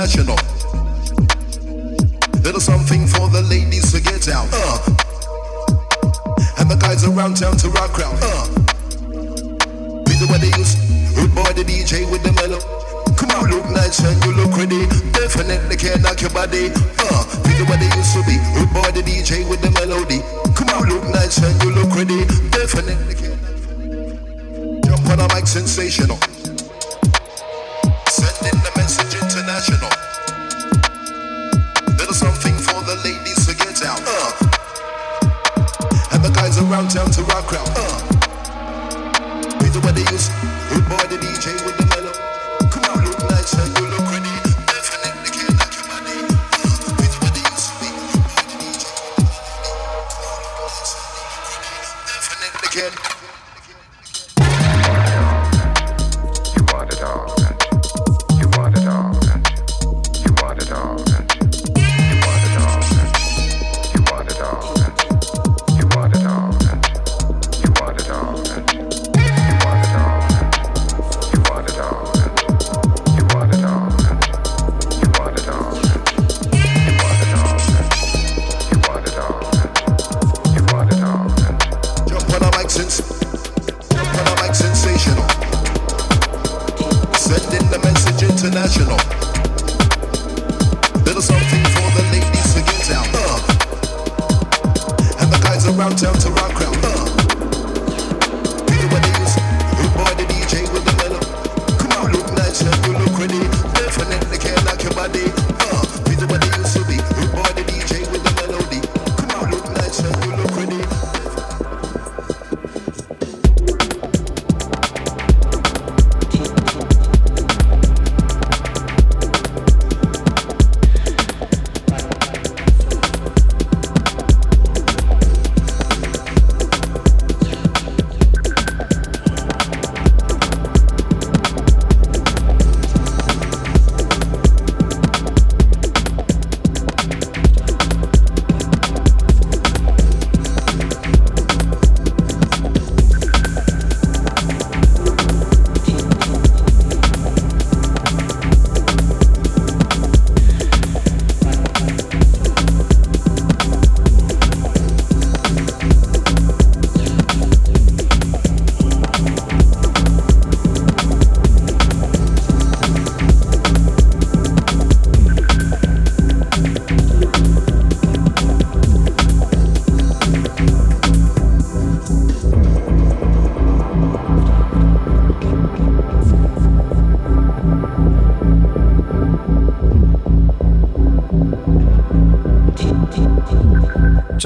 international. Little something for the ladies to get out. Uh. And the guys around town to rock crowd. Uh. Be the way they use. Rude boy the DJ with the mellow. Come on, look nice and you look ready. Definitely can knock your body. Uh, be the way they used to be. Rude boy the DJ with the melody. Come on, look nice and you look ready. Definitely can. Jump on a mic, sensational. Sending the message international. downtown to rock crowd. Uh. Either way they use, it boy the DJ with the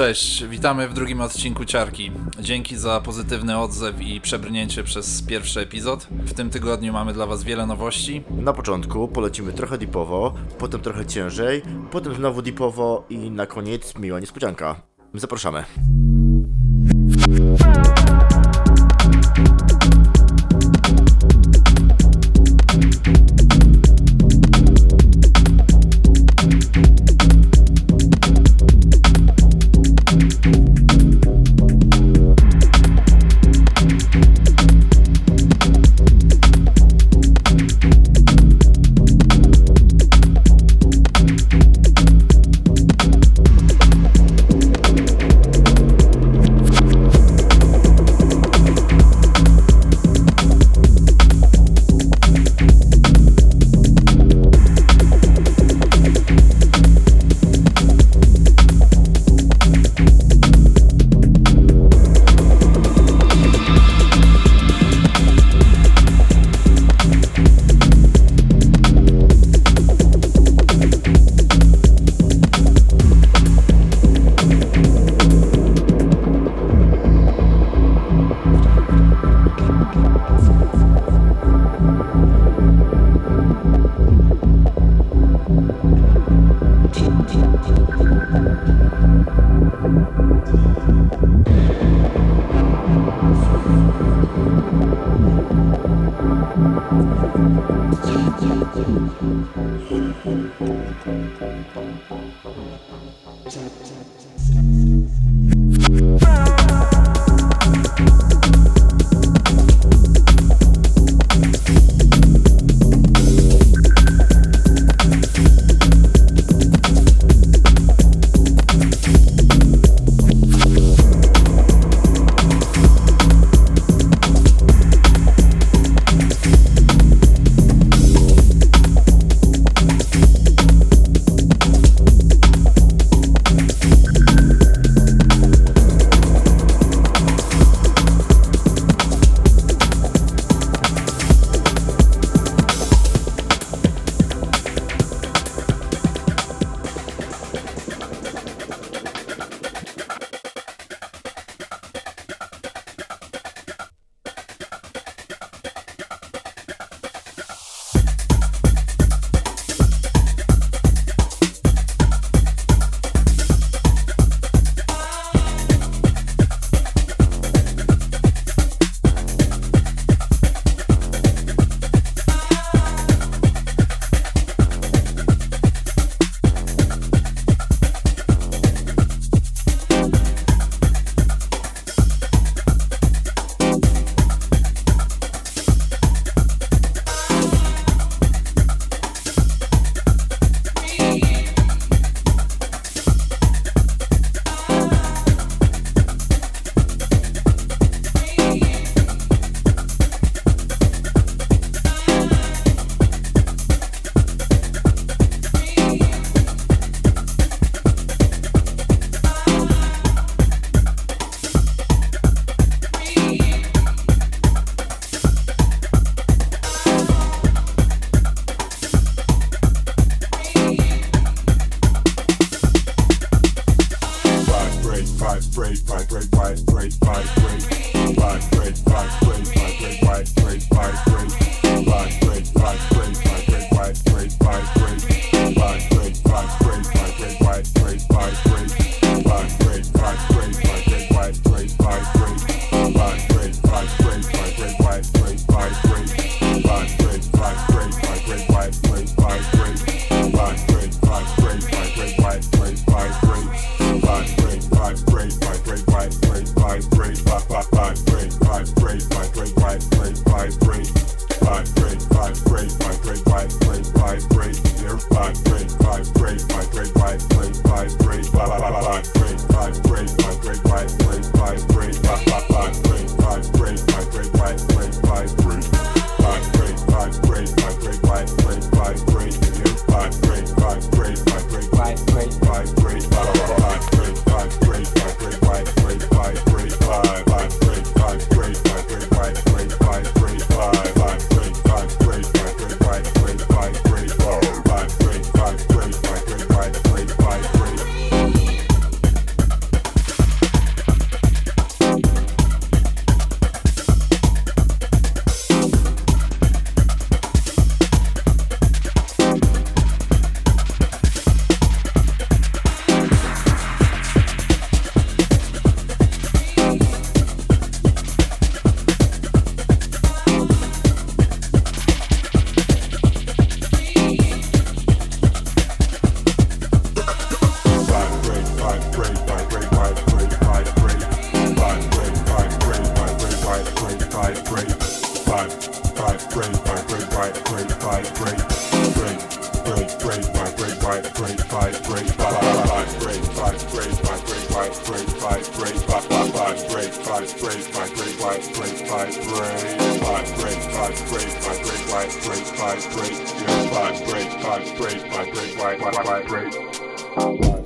Cześć, witamy w drugim odcinku Ciarki. Dzięki za pozytywny odzew i przebrnięcie przez pierwszy epizod. W tym tygodniu mamy dla Was wiele nowości. Na początku polecimy trochę dipowo, potem trochę ciężej, potem znowu dipowo i na koniec miła niespodzianka. Zapraszamy. vibrate, vibrate, Break! vibrate, Break! vibrate, Break! vibrate, Break! vibrate, Break! vibrate, Break! vibrate, Break! vibrate.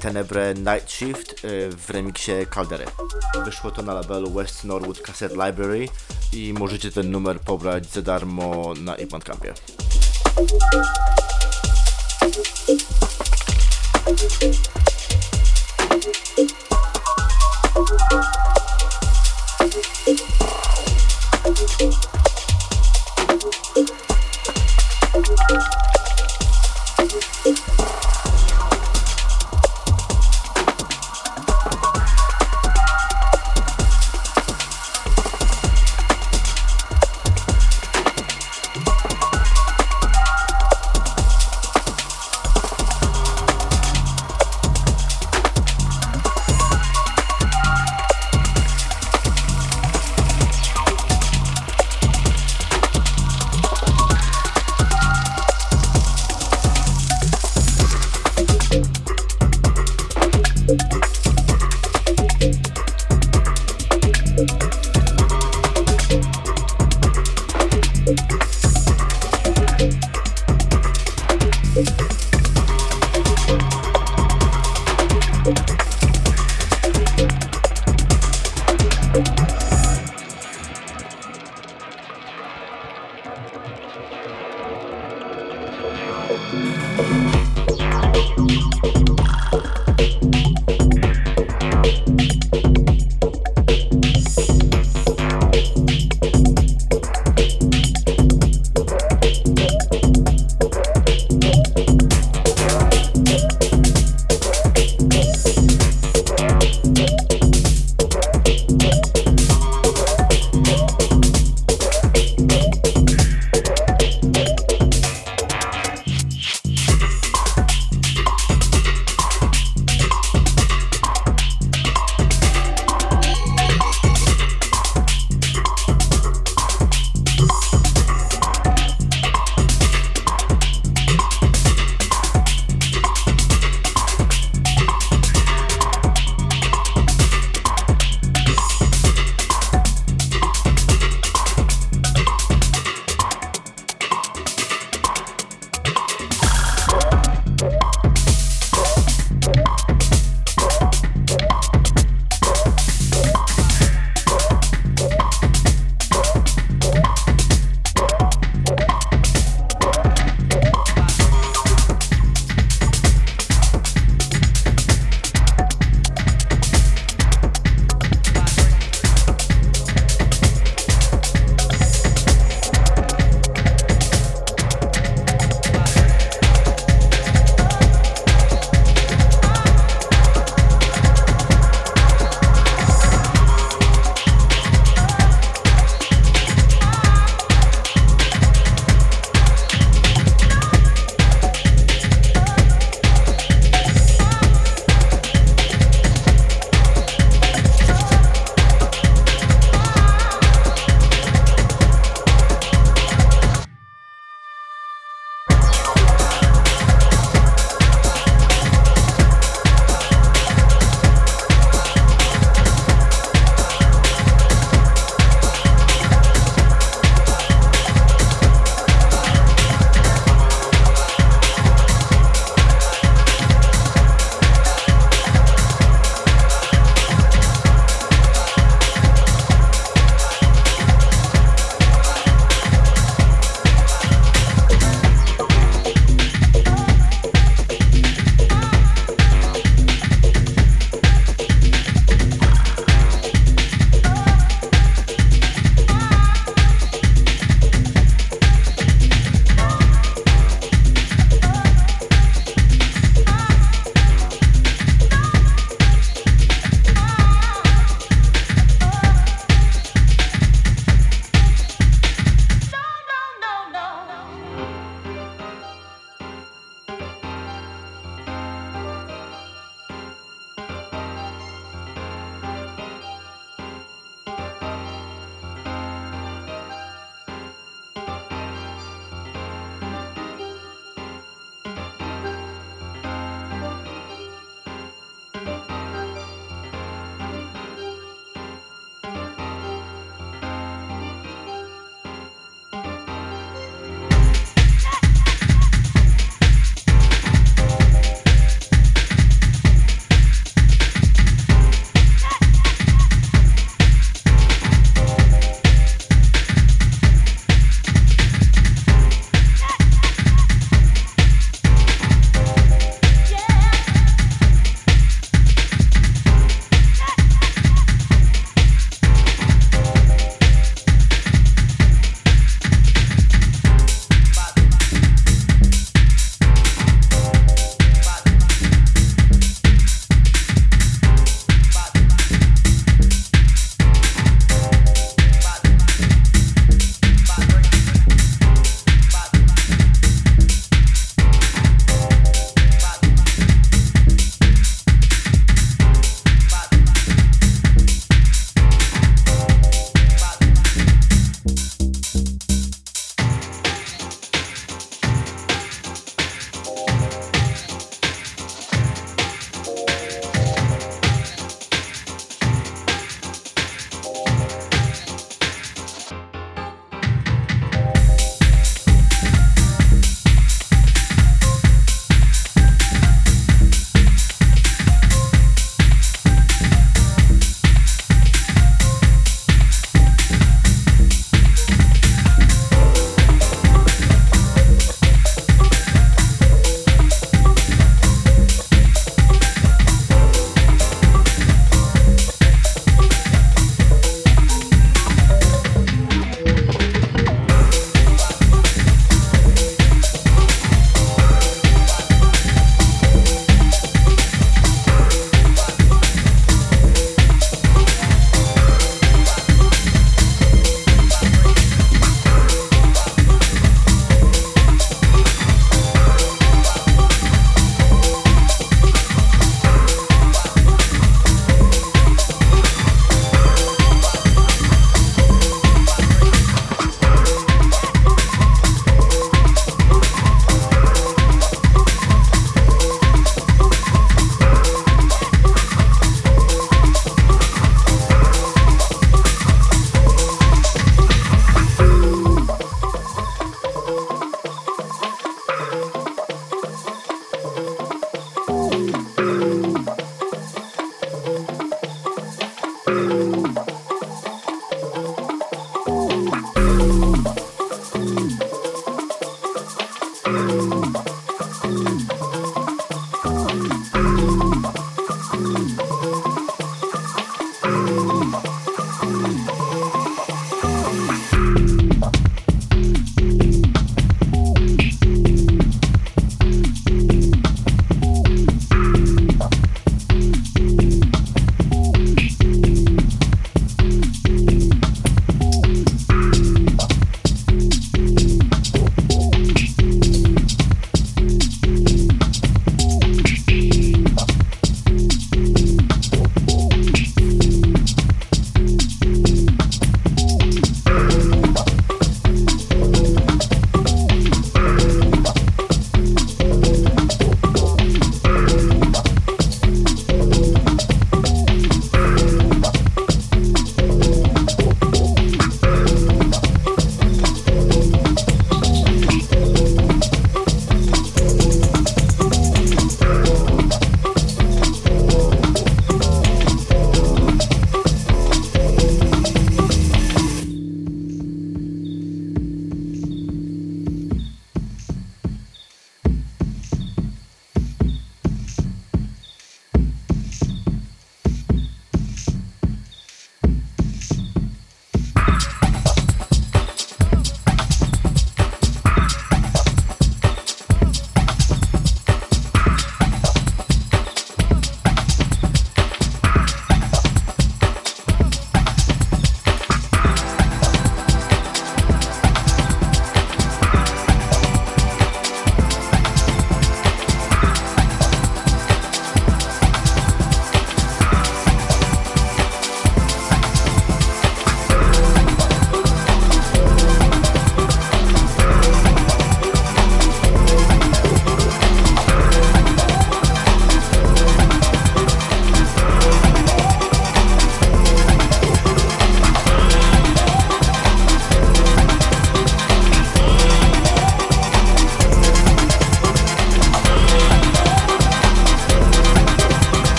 Tenebre Night Shift y, w remiksie Caldery. Wyszło to na labelu West Norwood Cassette Library i możecie ten numer pobrać za darmo na Bandcampie. Thank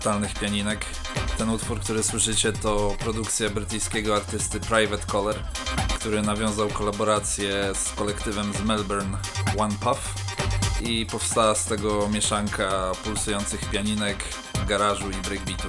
od sentymentalnych pianinek. Ten utwór, który słyszycie, to produkcja brytyjskiego artysty Private Color, który nawiązał kolaborację z kolektywem z Melbourne One Puff i powstała z tego mieszanka pulsujących pianinek, garażu i breakbeatu.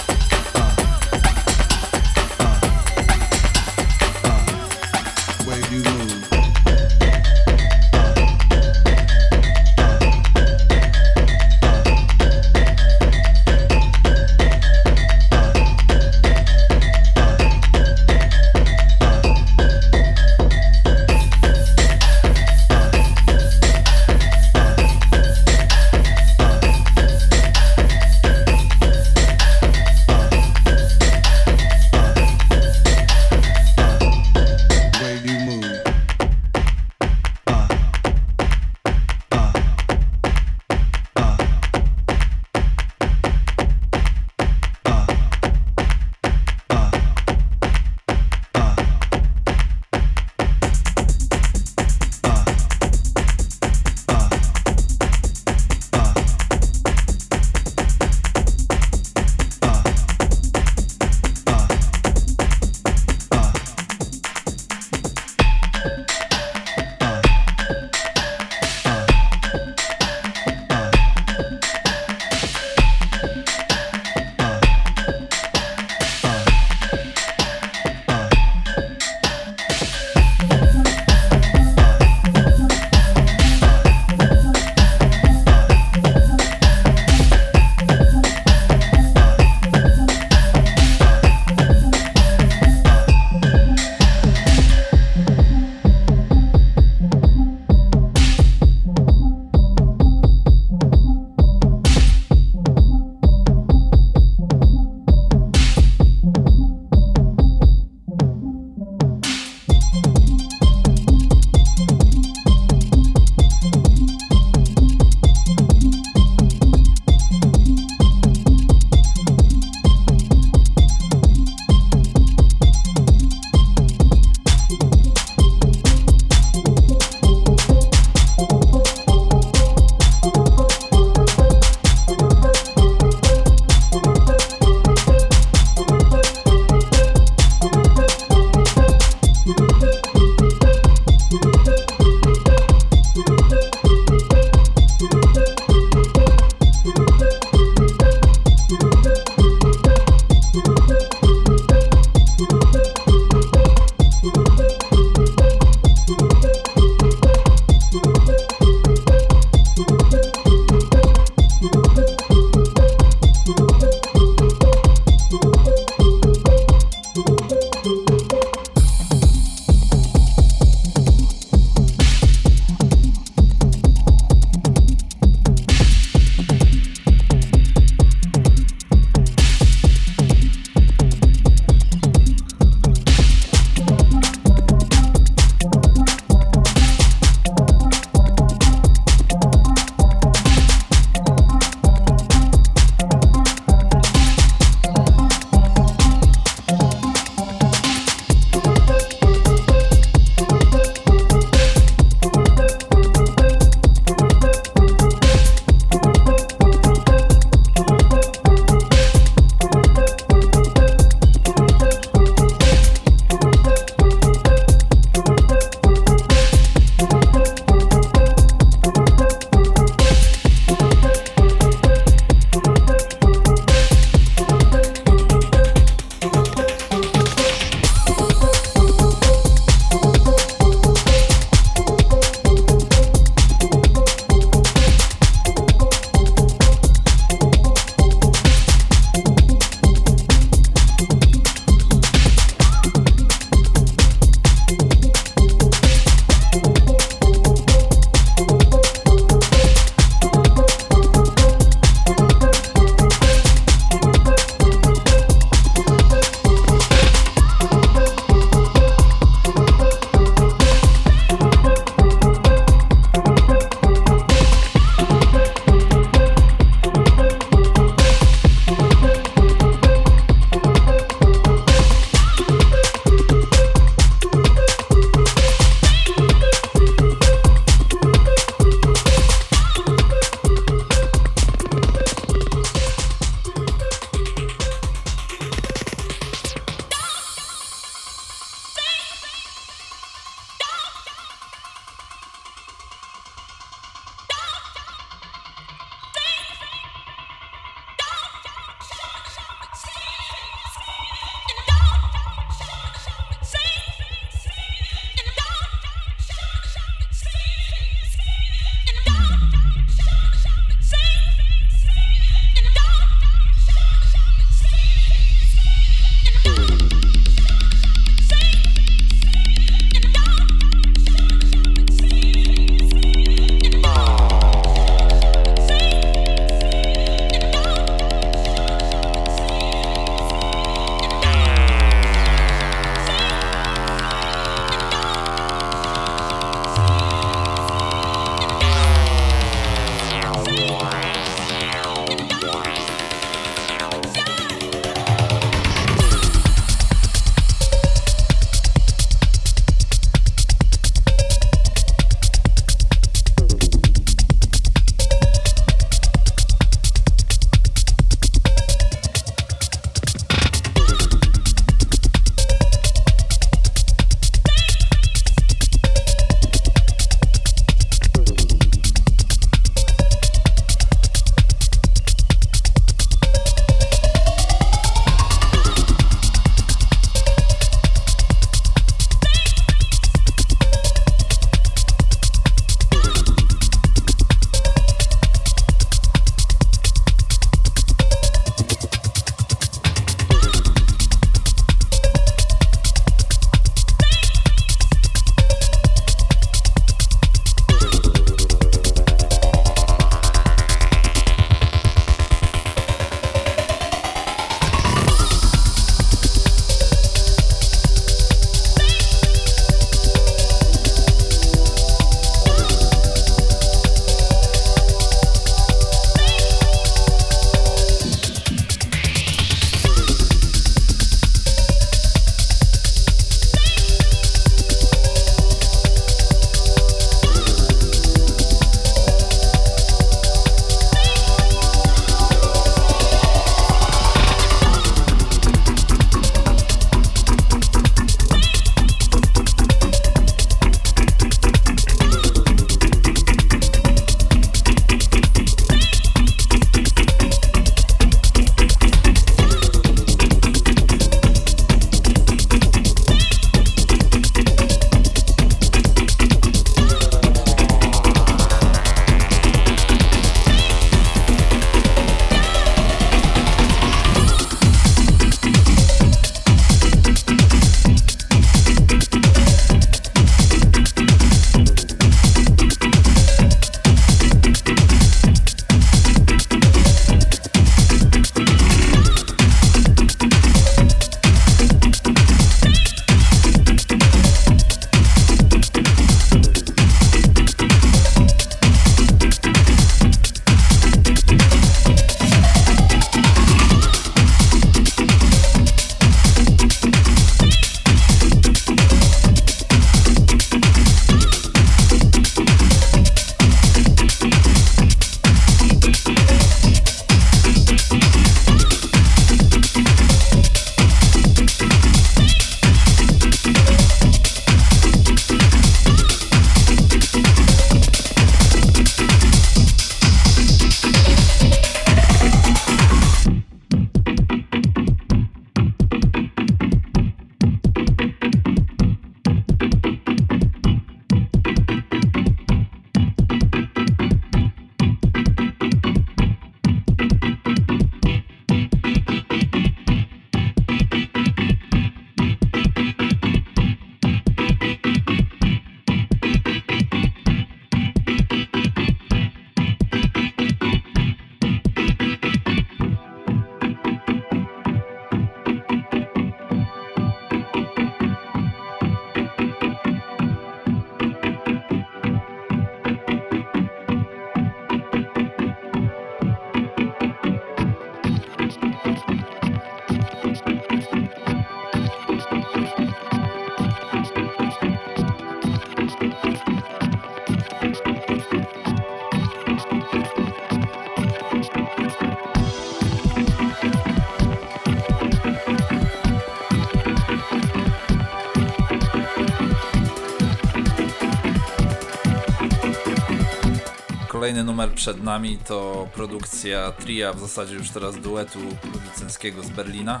Numer przed nami to produkcja tria, w zasadzie już teraz duetu producenckiego z Berlina,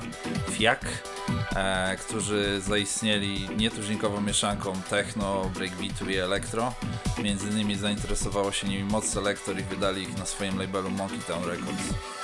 Fiak, e, którzy zaistnieli nietuzinkową mieszanką techno, breakbeatu i elektro. Między innymi zainteresowało się nimi Mod Selector i wydali ich na swoim labelu Monkey Town Records.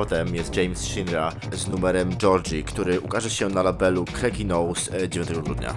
Kotem jest James Shinra z numerem Georgie, który ukaże się na labelu Craigie Nose e, 9 grudnia.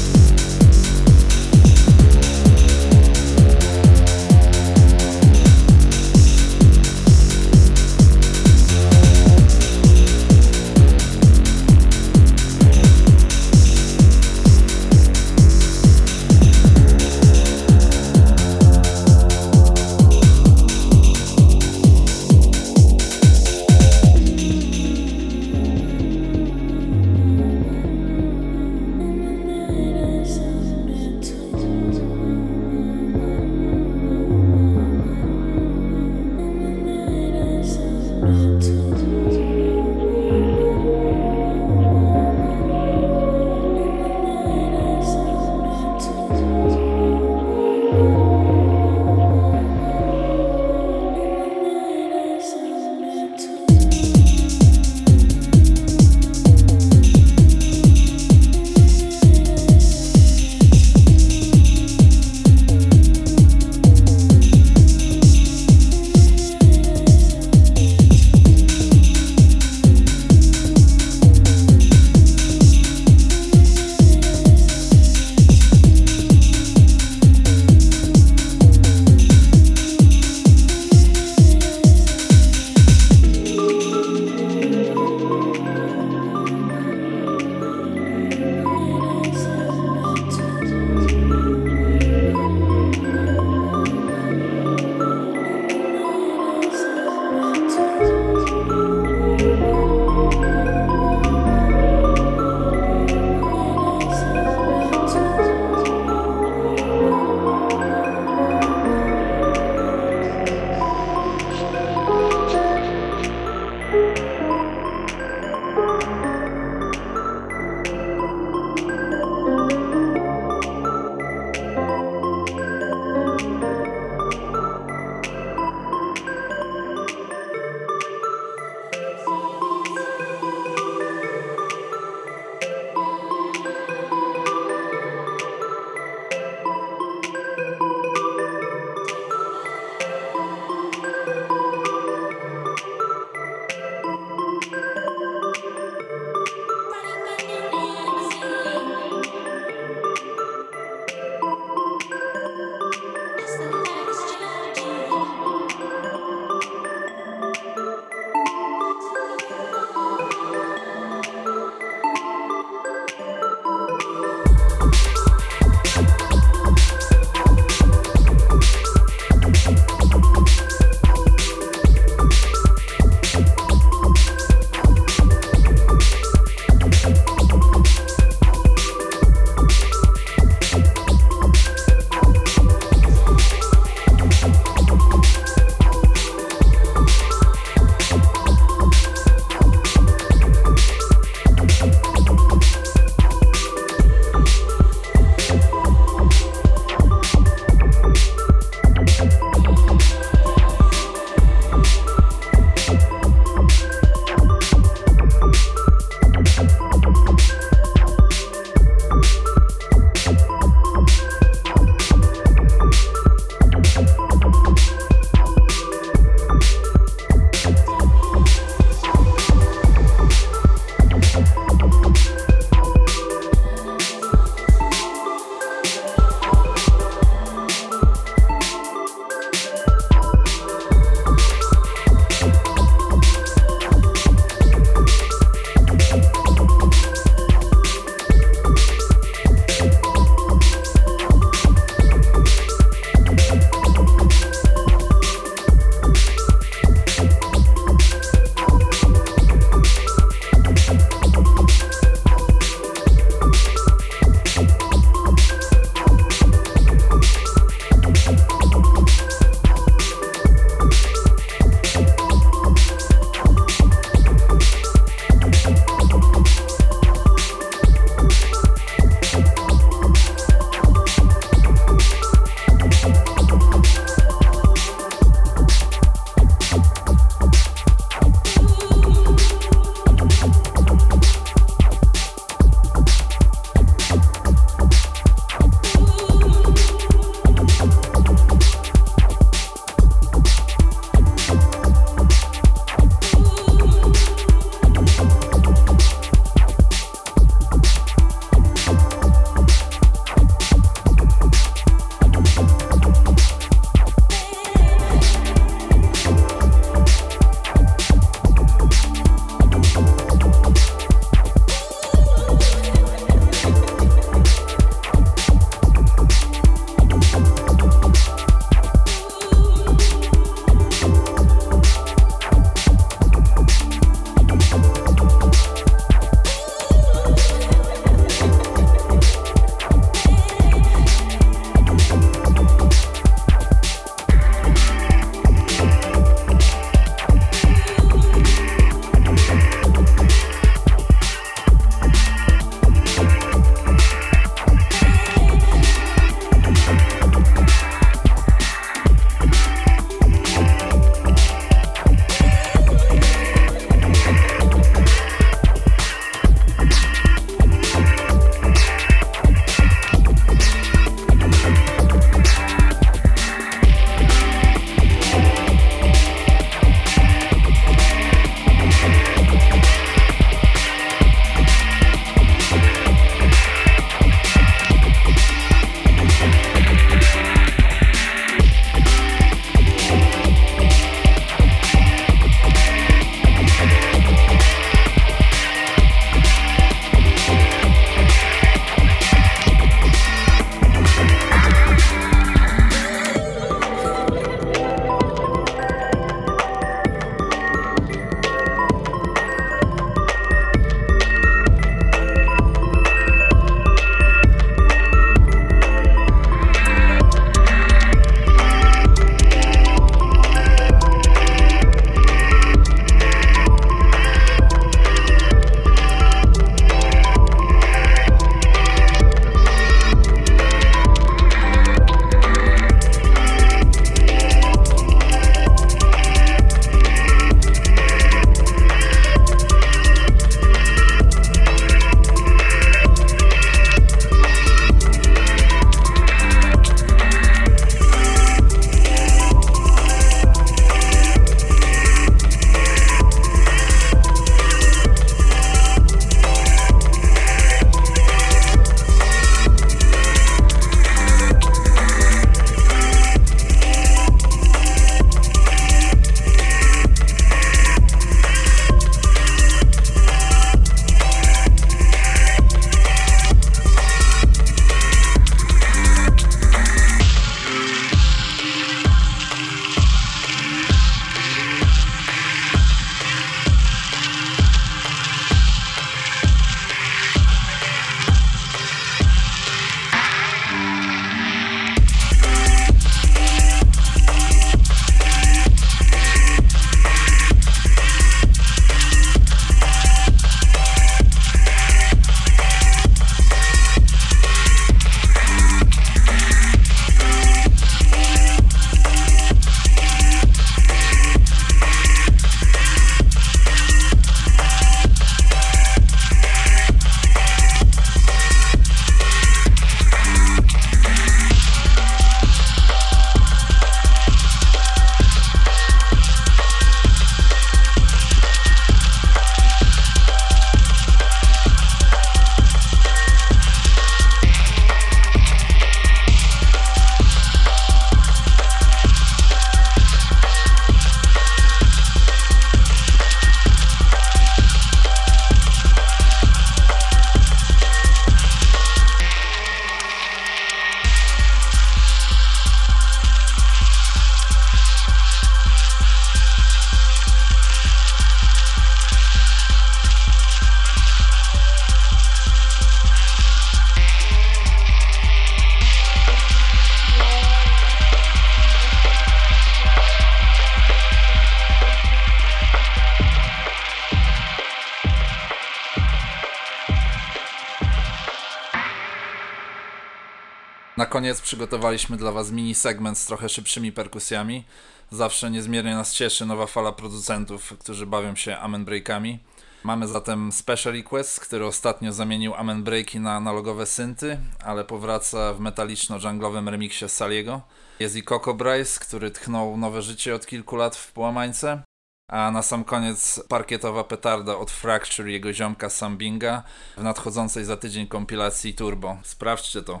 Na koniec przygotowaliśmy dla Was mini segment z trochę szybszymi perkusjami. Zawsze niezmiernie nas cieszy nowa fala producentów, którzy bawią się amen breakami. Mamy zatem Special Request, który ostatnio zamienił amen breaki na analogowe synty, ale powraca w metaliczno-junglowym remiksie Saliego. Jest i Coco Bryce, który tchnął nowe życie od kilku lat w połamańce. A na sam koniec parkietowa petarda od Fracture jego ziomka Sambinga w nadchodzącej za tydzień kompilacji Turbo. Sprawdźcie to.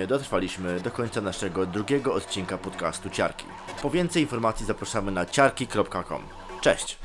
Właśnie dotrwaliśmy do końca naszego drugiego odcinka podcastu Ciarki. Po więcej informacji zapraszamy na ciarki.com. Cześć!